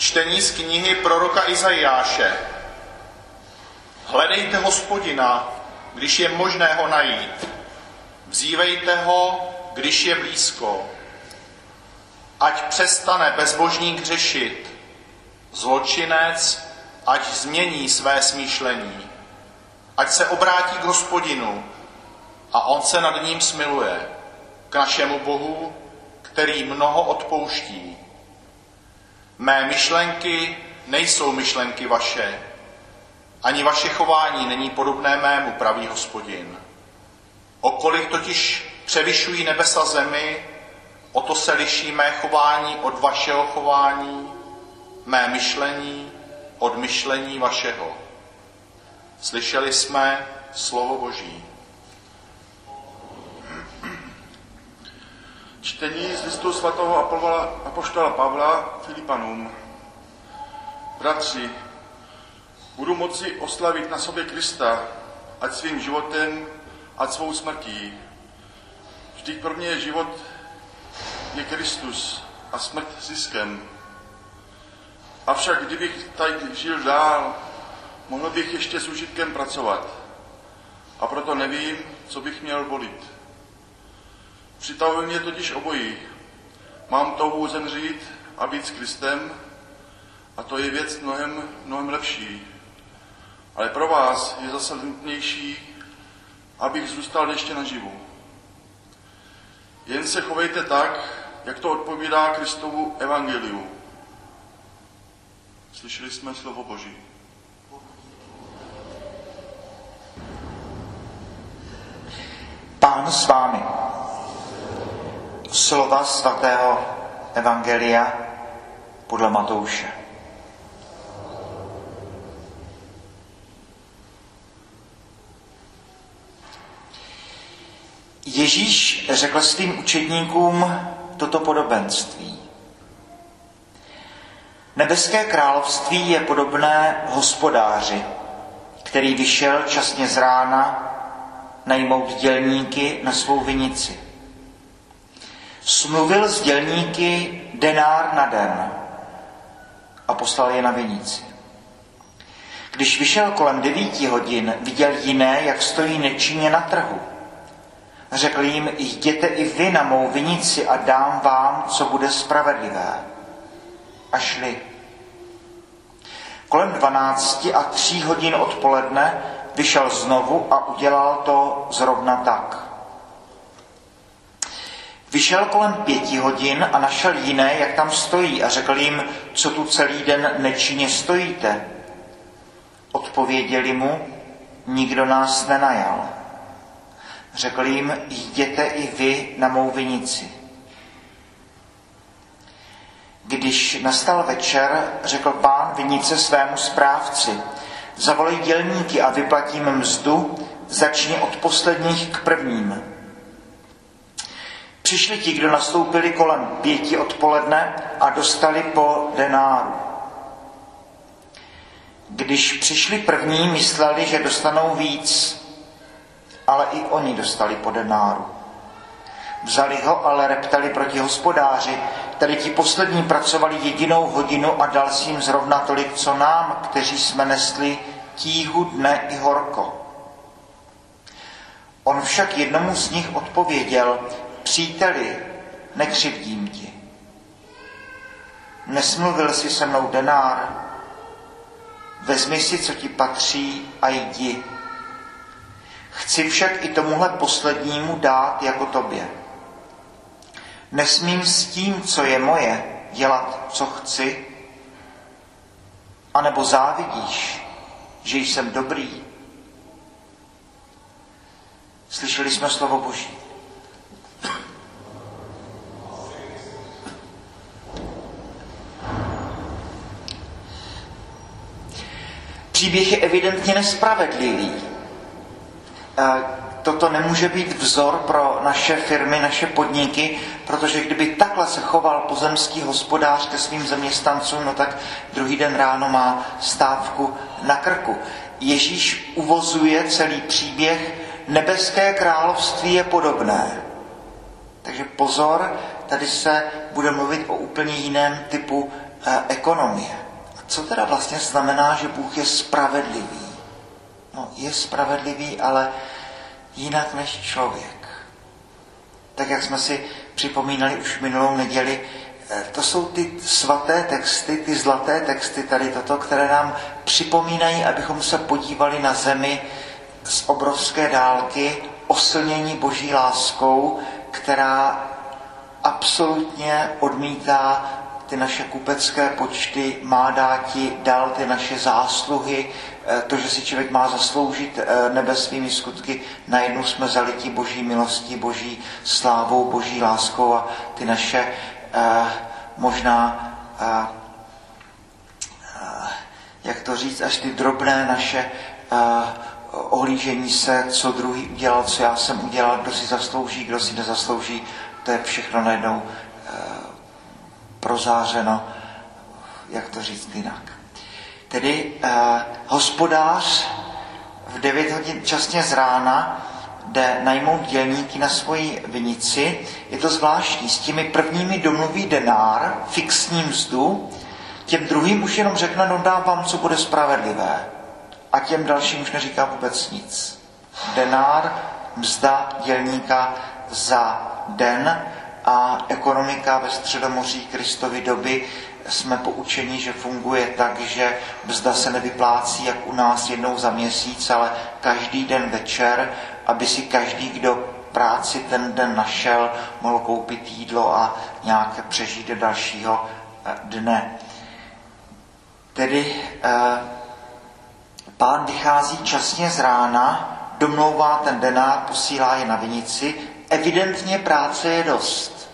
Čtení z knihy proroka Izajáše. Hledejte hospodina, když je možné ho najít. Vzívejte ho, když je blízko. Ať přestane bezbožník řešit, zločinec, ať změní své smýšlení, ať se obrátí k hospodinu a on se nad ním smiluje, k našemu Bohu, který mnoho odpouští. Mé myšlenky nejsou myšlenky vaše, ani vaše chování není podobné mému, pravý hospodin. Okolik totiž převyšují nebesa zemi, o to se liší mé chování od vašeho chování, mé myšlení od myšlení vašeho. Slyšeli jsme slovo Boží. Čtení z listu svatého apoštola Pavla Filipanům. Bratři, budu moci oslavit na sobě Krista, ať svým životem, ať svou smrtí. Vždyť pro mě život je Kristus a smrt ziskem. Avšak kdybych tady žil dál, mohl bych ještě s užitkem pracovat. A proto nevím, co bych měl volit. Přitahuje mě totiž obojí. Mám touhu zemřít a být s Kristem, a to je věc mnohem, mnohem lepší. Ale pro vás je zase nutnější, abych zůstal ještě naživu. Jen se chovejte tak, jak to odpovídá Kristovu evangeliu. Slyšeli jsme slovo Boží. Pán s vámi. Slova svatého Evangelia podle Matouše. Ježíš řekl svým učedníkům toto podobenství. Nebeské království je podobné hospodáři, který vyšel časně z rána najmout dělníky na svou vinici. Smluvil s dělníky denár na den a poslal je na vinici. Když vyšel kolem devíti hodin, viděl jiné, jak stojí nečinně na trhu. Řekl jim, jděte i vy na mou vinici a dám vám, co bude spravedlivé. A šli. Kolem dvanácti a tří hodin odpoledne vyšel znovu a udělal to zrovna tak. Vyšel kolem pěti hodin a našel jiné, jak tam stojí a řekl jim, co tu celý den nečinně stojíte. Odpověděli mu, nikdo nás nenajal. Řekl jim, jděte i vy na mou vinici. Když nastal večer, řekl pán vinice svému správci, zavolej dělníky a vyplatím mzdu, začni od posledních k prvním. Přišli ti, kdo nastoupili kolem pěti odpoledne a dostali po denáru. Když přišli první, mysleli, že dostanou víc, ale i oni dostali po denáru. Vzali ho, ale reptali proti hospodáři, Tady ti poslední pracovali jedinou hodinu a dal si jim zrovna tolik, co nám, kteří jsme nesli tíhu dne i horko. On však jednomu z nich odpověděl, příteli, nekřivdím ti. Nesmluvil si se mnou denár, vezmi si, co ti patří a jdi. Chci však i tomuhle poslednímu dát jako tobě. Nesmím s tím, co je moje, dělat, co chci? A nebo závidíš, že jsem dobrý? Slyšeli jsme slovo Boží. Příběh je evidentně nespravedlivý toto nemůže být vzor pro naše firmy, naše podniky, protože kdyby takhle se choval pozemský hospodář ke svým zaměstnancům, no tak druhý den ráno má stávku na krku. Ježíš uvozuje celý příběh, nebeské království je podobné. Takže pozor, tady se bude mluvit o úplně jiném typu eh, ekonomie. Co teda vlastně znamená, že Bůh je spravedlivý? No, je spravedlivý, ale jinak než člověk. Tak jak jsme si připomínali už minulou neděli, eh, to jsou ty svaté texty, ty zlaté texty tady toto, které nám připomínají, abychom se podívali na zemi z obrovské dálky, oslnění boží láskou, která absolutně odmítá ty naše kupecké počty, má dáti dal ty naše zásluhy, eh, to, že si člověk má zasloužit eh, nebe svými skutky, najednou jsme zalití boží milostí, boží slávou, boží láskou a ty naše eh, možná, jak to říct, až ty drobné naše ohlížení se, co druhý udělal, co já jsem udělal, kdo si zaslouží, kdo si nezaslouží, to je všechno najednou prozářeno, jak to říct jinak. Tedy eh, hospodář v 9 hodin časně z rána jde najmout dělníky na svoji vinici. Je to zvláštní. S těmi prvními domluví denár, fixní mzdu, těm druhým už jenom řekne, no dám vám, co bude spravedlivé. A těm dalším už neříká vůbec nic. Denár, mzda dělníka za den a ekonomika ve Středomoří Kristovy doby jsme poučeni, že funguje tak, že mzda se nevyplácí jak u nás jednou za měsíc, ale každý den večer, aby si každý, kdo práci ten den našel, mohl koupit jídlo a nějak přežít do dalšího eh, dne. Tedy eh, pán vychází časně z rána, domlouvá ten denár, posílá je na vinici evidentně práce je dost.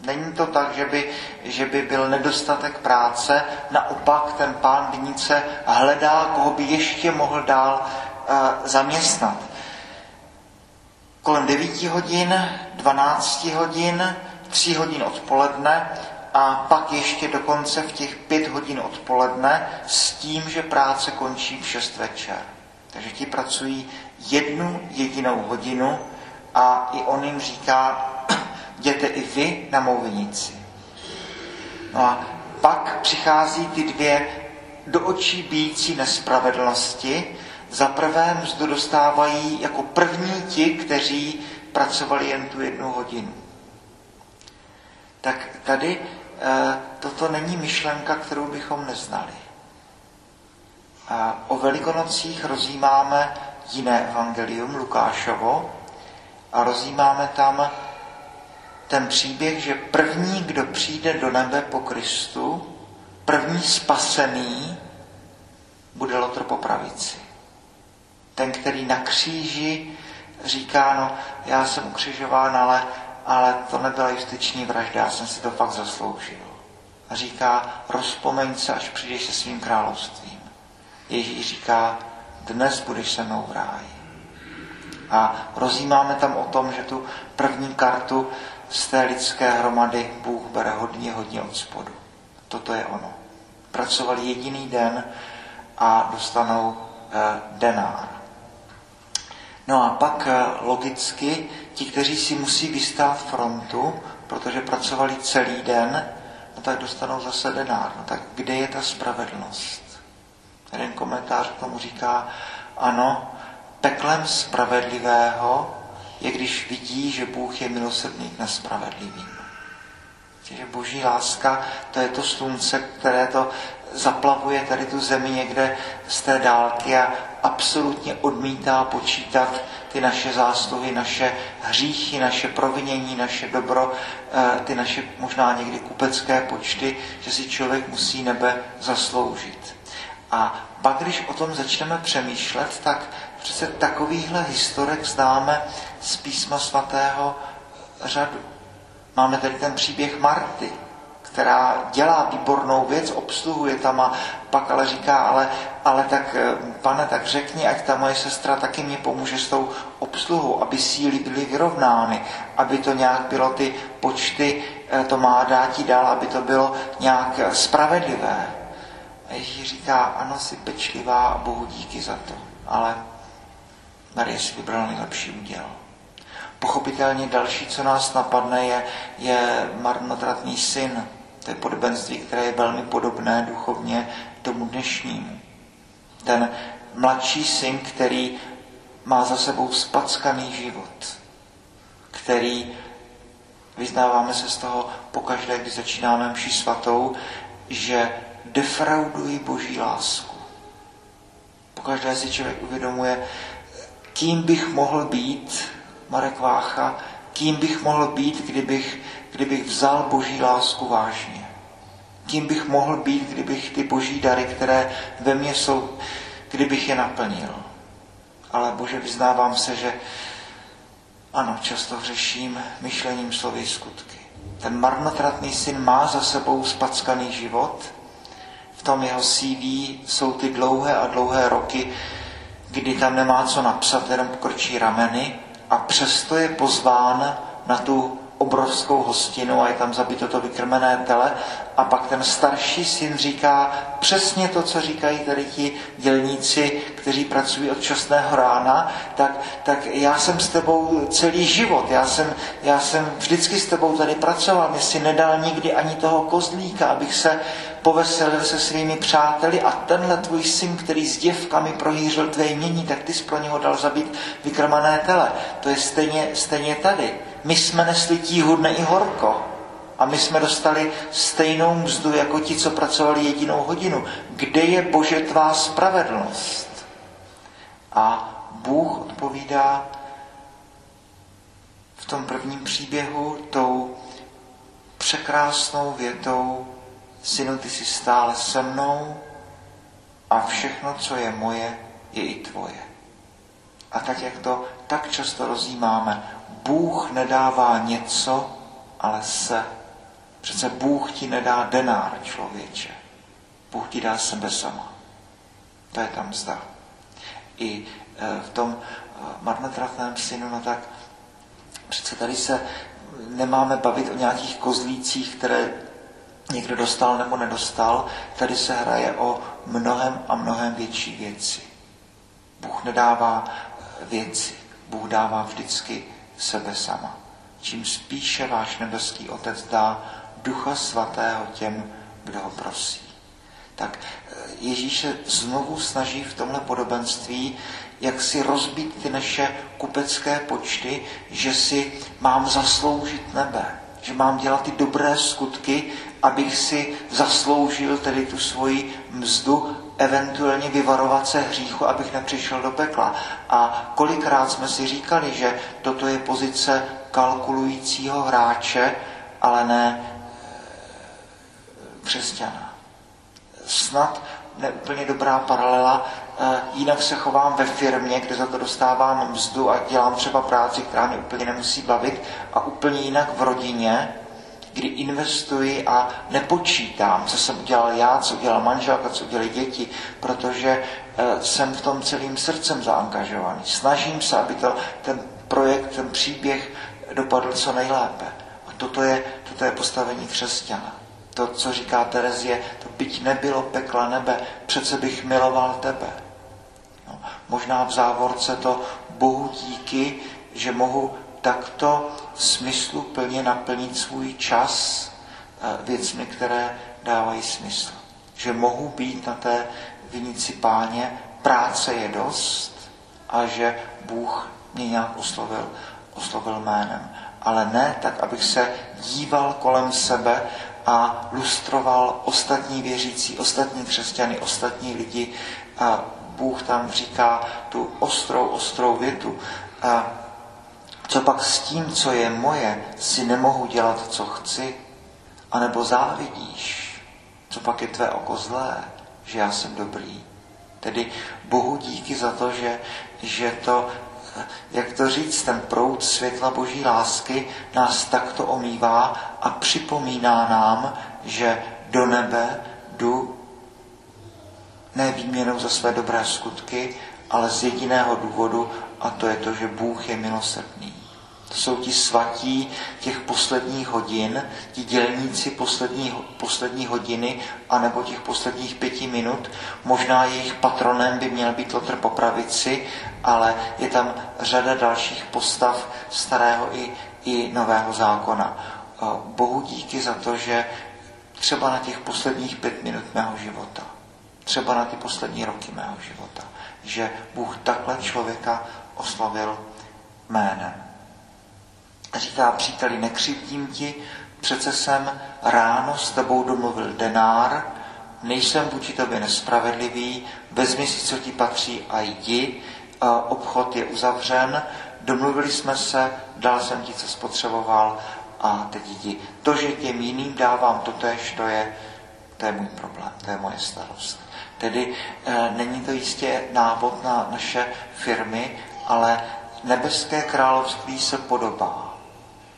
Není to tak, že by, že by byl nedostatek práce, naopak ten pán vinice hledá, koho by ještě mohl dál uh, zaměstnat. Kolem 9 hodin, 12 hodin, 3 hodin odpoledne a pak ještě dokonce v těch 5 hodin odpoledne s tím, že práce končí v 6 večer. Takže ti pracují jednu jedinou hodinu a i on jim říká, jděte i vy na mou vinici. No a pak přichází ty dvě do očí bíjící nespravedlnosti. Za prvé mzdu dostávají jako první ti, kteří pracovali jen tu jednu hodinu. Tak tady e, toto není myšlenka, kterou bychom neznali. A o velikonocích rozjímáme jiné evangelium, Lukášovo, a rozjímáme tam ten příběh, že první, kdo přijde do nebe po Kristu, první spasený, bude lotr po pravici. Ten, který na kříži říká, no já jsem ukřižován, ale, ale to nebyla justiční vražda, já jsem si to fakt zasloužil. A říká, rozpomeň se, až přijdeš se svým královstvím. Ježíš říká, dnes budeš se mnou v ráji. A rozjímáme tam o tom, že tu první kartu z té lidské hromady Bůh bere hodně, hodně od spodu. Toto je ono. Pracovali jediný den a dostanou eh, denár. No a pak eh, logicky ti, kteří si musí vystát frontu, protože pracovali celý den, no tak dostanou zase denár. No tak kde je ta spravedlnost? Jeden komentář k tomu říká, ano, Peklem spravedlivého je, když vidí, že Bůh je milosrdný k nespravedlivým. Že boží láska, to je to slunce, které to zaplavuje tady tu zemi někde z té dálky a absolutně odmítá počítat ty naše zásluhy, naše hříchy, naše provinění, naše dobro, eh, ty naše možná někdy kupecké počty, že si člověk musí nebe zasloužit. A pak, když o tom začneme přemýšlet, tak Přece takovýchhle historek známe z písma svatého řadu. Máme tady ten příběh Marty, která dělá výbornou věc, obsluhuje tam a pak ale říká, ale, ale tak eh, pane, tak řekni, ať ta moje sestra taky mě pomůže s tou obsluhou, aby síly byly vyrovnány, aby to nějak bylo ty počty, eh, to má dát dál, aby to bylo nějak spravedlivé. A Ježíš říká, ano, jsi pečlivá a Bohu díky za to, ale Marie si vybrala nejlepší úděl. Pochopitelně další, co nás napadne, je, je marnotratný syn. To je podobenství, které je velmi podobné duchovně tomu dnešnímu. Ten mladší syn, který má za sebou spackaný život, který vyznáváme se z toho pokaždé, když začínáme mši svatou, že defraudují boží lásku. Pokaždé si člověk uvědomuje, kým bych mohl být, Marek Vácha, kým bych mohl být, kdybych, kdybych vzal boží lásku vážně. Kým bych mohl být, kdybych ty boží dary, které ve mně jsou, kdybych je naplnil. Ale Bože, vyznávám se, že ano, často hřeším myšlením, slovy, skutky. Ten marnotratný syn má za sebou spackaný život, v tom jeho CV jsou ty dlouhé a dlouhé roky, kdy tam nemá co napsat, jenom krčí rameny a přesto je pozván na tu obrovskou hostinu a je tam zabito to vykrmené tele. A pak ten starší syn říká přesně to, co říkají tady ti dělníci, kteří pracují od časného rána, tak, tak já jsem s tebou celý život, já jsem, já jsem vždycky s tebou tady pracoval, mě si nedal nikdy ani toho kozlíka, abych se poveselil se svými přáteli a tenhle tvůj syn, který s děvkami prohýřil tvé jmění, tak ty jsi pro něho dal zabít vykrmané tele. To je stejně, stejně tady. My jsme nesli tíhudne i horko. A my jsme dostali stejnou mzdu jako ti, co pracovali jedinou hodinu. Kde je Bože tvá spravedlnost? A Bůh odpovídá v tom prvním příběhu tou překrásnou větou Synu, ty jsi stále se mnou a všechno, co je moje, je i tvoje. A tak, jak to tak často rozjímáme, Bůh nedává něco, ale se. Přece Bůh ti nedá denár, člověče. Bůh ti dá sebe sama. To je tam zda. I e, v tom e, marnotratném synu, no tak přece tady se nemáme bavit o nějakých kozlících, které někdo dostal nebo nedostal. Tady se hraje o mnohem a mnohem větší věci. Bůh nedává věci, Bůh dává vždycky sebe sama. Čím spíše váš nebeský Otec dá Ducha Svatého těm, kdo ho prosí. Tak eh, Ježíš se znovu snaží v tomhle podobenství, jak si rozbít ty naše kupecké počty, že si mám zasloužit nebe, že mám dělat ty dobré skutky, abych si zasloužil tedy tu svoji mzdu eventuálně vyvarovat se hříchu, abych nepřišel do pekla. A kolikrát jsme si říkali, že toto je pozice kalkulujícího hráče, ale ne eh, křesťana. Snad neúplně dobrá paralela, eh, jinak se chovám ve firmě, kde za to dostávám mzdu a dělám třeba práci, která mě úplně nemusí bavit, a úplně jinak v rodině, kdy investuji a nepočítám, co jsem udělal já, co udělal manželka, co udělali děti, protože eh, jsem v tom celým srdcem zaangažovaný. Snažím se, aby to, ten projekt, ten příběh dopadl co nejlépe. A toto je, toto je postavení křesťana. To, co říká Terezie, to byť nebylo pekla nebe, přece bych miloval tebe. No, možná v závorce to Bohu díky, že mohu takto smysluplně naplnit svůj čas eh, věcmi, které dávají smysl. Že mohu být na té vinici páně, práce je dost a že Bůh mě nějak oslovil, oslovil jménem. Ale ne tak, abych se díval kolem sebe a lustroval ostatní věřící, ostatní křesťany, ostatní lidi. A Bůh tam říká tu ostrou, ostrou větu. A co pak s tím, co je moje, si nemohu dělat, co chci? A nebo závidíš? Co pak je tvé oko zlé, že já jsem dobrý? Tedy Bohu díky za to, že, že to, jak to říct, ten proud světla boží lásky nás takto omývá a připomíná nám, že do nebe jdu ne výměnou za své dobré skutky, ale z jediného důvodu, a to je to, že Bůh je milosrdný. To jsou ti svatí těch posledních hodin, ti dělníci poslední, poslední hodiny, anebo těch posledních pěti minut. Možná jejich patronem by měl být Lotr Popravici, ale je tam řada dalších postav starého i, i nového zákona. Bohu díky za to, že třeba na těch posledních pět minut mého života, třeba na ty poslední roky mého života, že Bůh takhle člověka oslavil jménem. Říká příteli, nekřivdím ti, přece jsem ráno s tebou domluvil denár, nejsem vůči tobě nespravedlivý, vezmi si, co ti patří a jdi, obchod je uzavřen, domluvili jsme se, dal jsem ti, co spotřeboval a teď jdi. To, že těm jiným dávám totéž, to je, to je můj problém, to je moje starost. Tedy e, není to jistě návod na naše firmy, ale nebeské království se podobá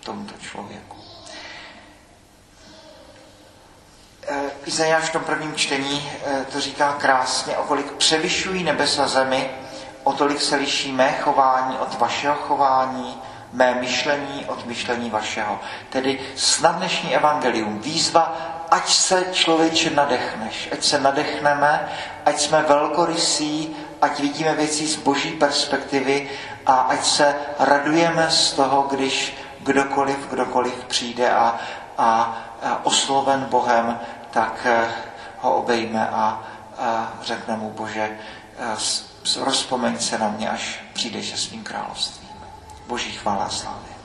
tomuto člověku. Eh, Izajáš v tom prvním čtení eh, to říká krásně, o kolik převyšují nebesa zemi, o tolik se liší mé chování od vašeho chování, mé myšlení od myšlení vašeho. Tedy snad dnešní evangelium, výzva, ať se člověče nadechneš, ať se nadechneme, ať jsme velkorysí, ať vidíme věci z boží perspektivy a ať se radujeme z toho, když kdokoliv, kdokoliv přijde a, a, a osloven Bohem, tak eh, ho obejme a, a řekne mu, Bože, eh, rozpomeň se na mě, až přijdeš se svým královstvím. Boží chvála a slávy.